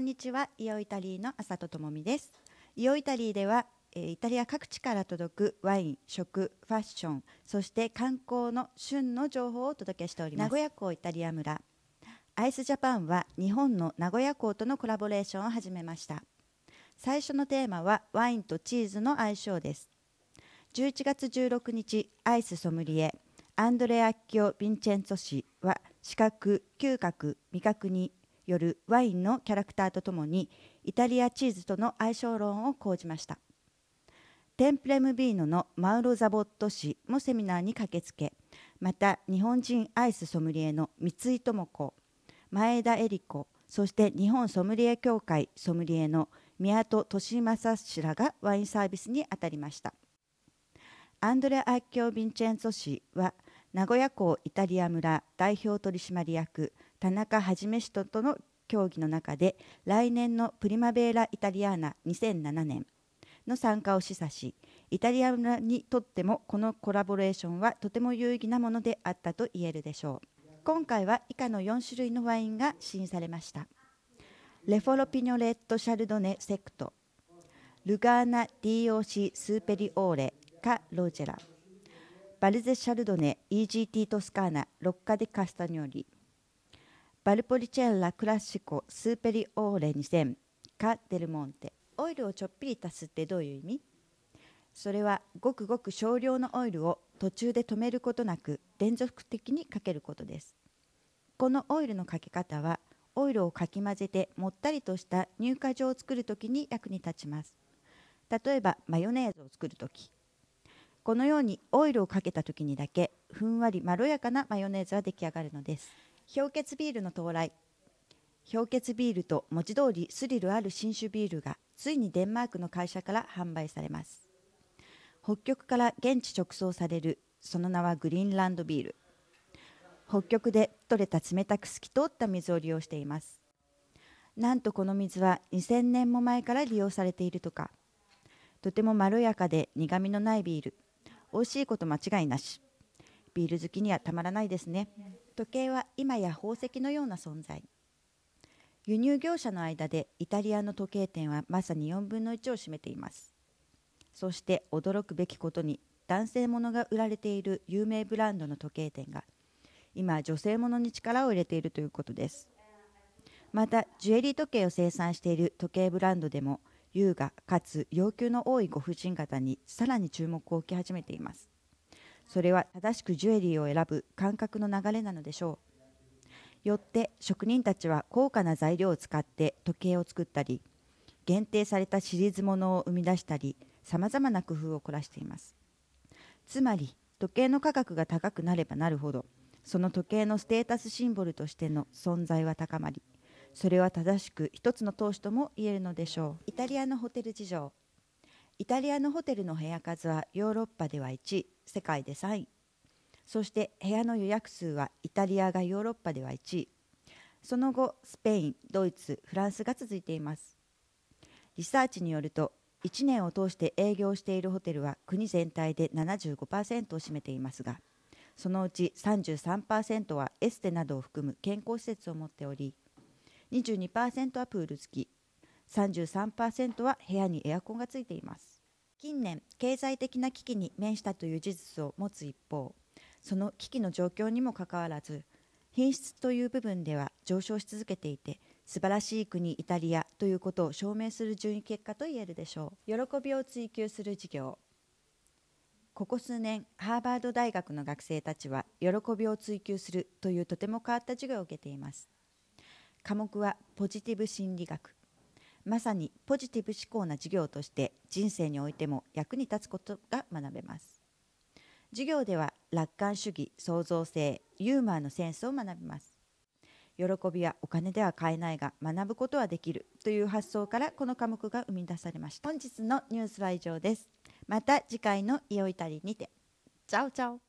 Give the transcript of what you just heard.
んにちはイオイタリーの朝とともみですイオイタリーではえイタリア各地から届くワイン、食、ファッション、そして観光の旬の情報をお届けしております。名古屋港イタリア村。アイスジャパンは日本の名古屋港とのコラボレーションを始めました。最初のテーマはワインとチーズの相性です。11月16日、アイスソムリエ、アンドレアッキオ・ヴィンチェンツォ氏は視覚、嗅覚、味覚によるワインのキャラクターとともにイタリアチーズとの相性論を講じました。テンプレムビーノのマウロ・ザボット氏もセミナーに駆けつけまた日本人アイスソムリエの三井智子前田恵理子そして日本ソムリエ協会ソムリエの宮戸利正氏らがワインサービスに当たりましたアンドレ・アッキオ・ヴィンチェンツォ氏は名古屋港イタリア村代表取締役田中はじめ氏ととの協議の中で来年のプリマベーラ・イタリアーナ2007年の参加を示唆しイタリアにとってもこのコラボレーションはとても有意義なものであったと言えるでしょう。今回は以下の4種類のワインが試飲されました。レフォロピニョレットシャルドネセクトルガーナ DOC スーペリオーレカロージェラバルゼシャルドネ EGT トスカーナロッカデカスタニョリバルポリチェッラクラシコスーペリオーレ2000カデルモンテオイルをちょっぴり足すってどういう意味それはごくごく少量のオイルを途中で止めることなく連続的にかけることですこのオイルのかけ方はオイルをかき混ぜてもったりとした乳化状を作るときに役に立ちます例えばマヨネーズを作るときこのようにオイルをかけたときにだけふんわりまろやかなマヨネーズは出来上がるのです氷結ビールの到来。氷結ビールと文字通りスリルある新種ビールがついにデンマークの会社から販売されます。北極から現地直送されるその名はグリーンランドビール。北極で取れた冷たく透き通った水を利用しています。なんとこの水は2000年も前から利用されているとか。とてもまろやかで苦みのないビール。美味しいこと間違いなし。ビール好きにはたまらないですね。時計は今や宝石のような存在。輸入業者の間でイタリアの時計店はまさに4分の1を占めています。そして驚くべきことに男性ものが売られている有名ブランドの時計店が今女性ものに力を入れているということです。またジュエリー時計を生産している時計ブランドでも優雅かつ要求の多いご婦人方にさらに注目を受け始めています。それは正しくジュエリーを選ぶ感覚の流れなのでしょう。よって職人たちは高価な材料を使って時計を作ったり限定されたシリーズものを生み出したりさまざまな工夫を凝らしています。つまり時計の価格が高くなればなるほどその時計のステータスシンボルとしての存在は高まりそれは正しく一つの投資とも言えるのでしょう。イタリアのホテル事情。イタリアのホテルの部屋数はヨーロッパでは1位世界で3位。そして部屋の予約数はイタリアがヨーロッパでは1位。その後スペインドイツフランスが続いています。リサーチによると1年を通して営業しているホテルは国全体で75%を占めていますがそのうち33%はエステなどを含む健康施設を持っており22%はプール付き。33%は部屋にエアコンがついています。近年経済的な危機に面したという事実を持つ一方その危機の状況にもかかわらず品質という部分では上昇し続けていて素晴らしい国イタリアということを証明する順位結果と言えるでしょう。喜びを追求する事業。ここ数年ハーバード大学の学生たちは喜びを追求するというとても変わった授業を受けています。科目はポジティブ心理学。まさにポジティブ思考な授業として人生においても役に立つことが学べます。授業では楽観主義創造性ユーモアのセンスを学びます。喜びはお金では買えないが学ぶことはできるという発想からこの科目が生み出されました。本日のニュースは以上です。また次回のイオイタリにて。チャオチャオ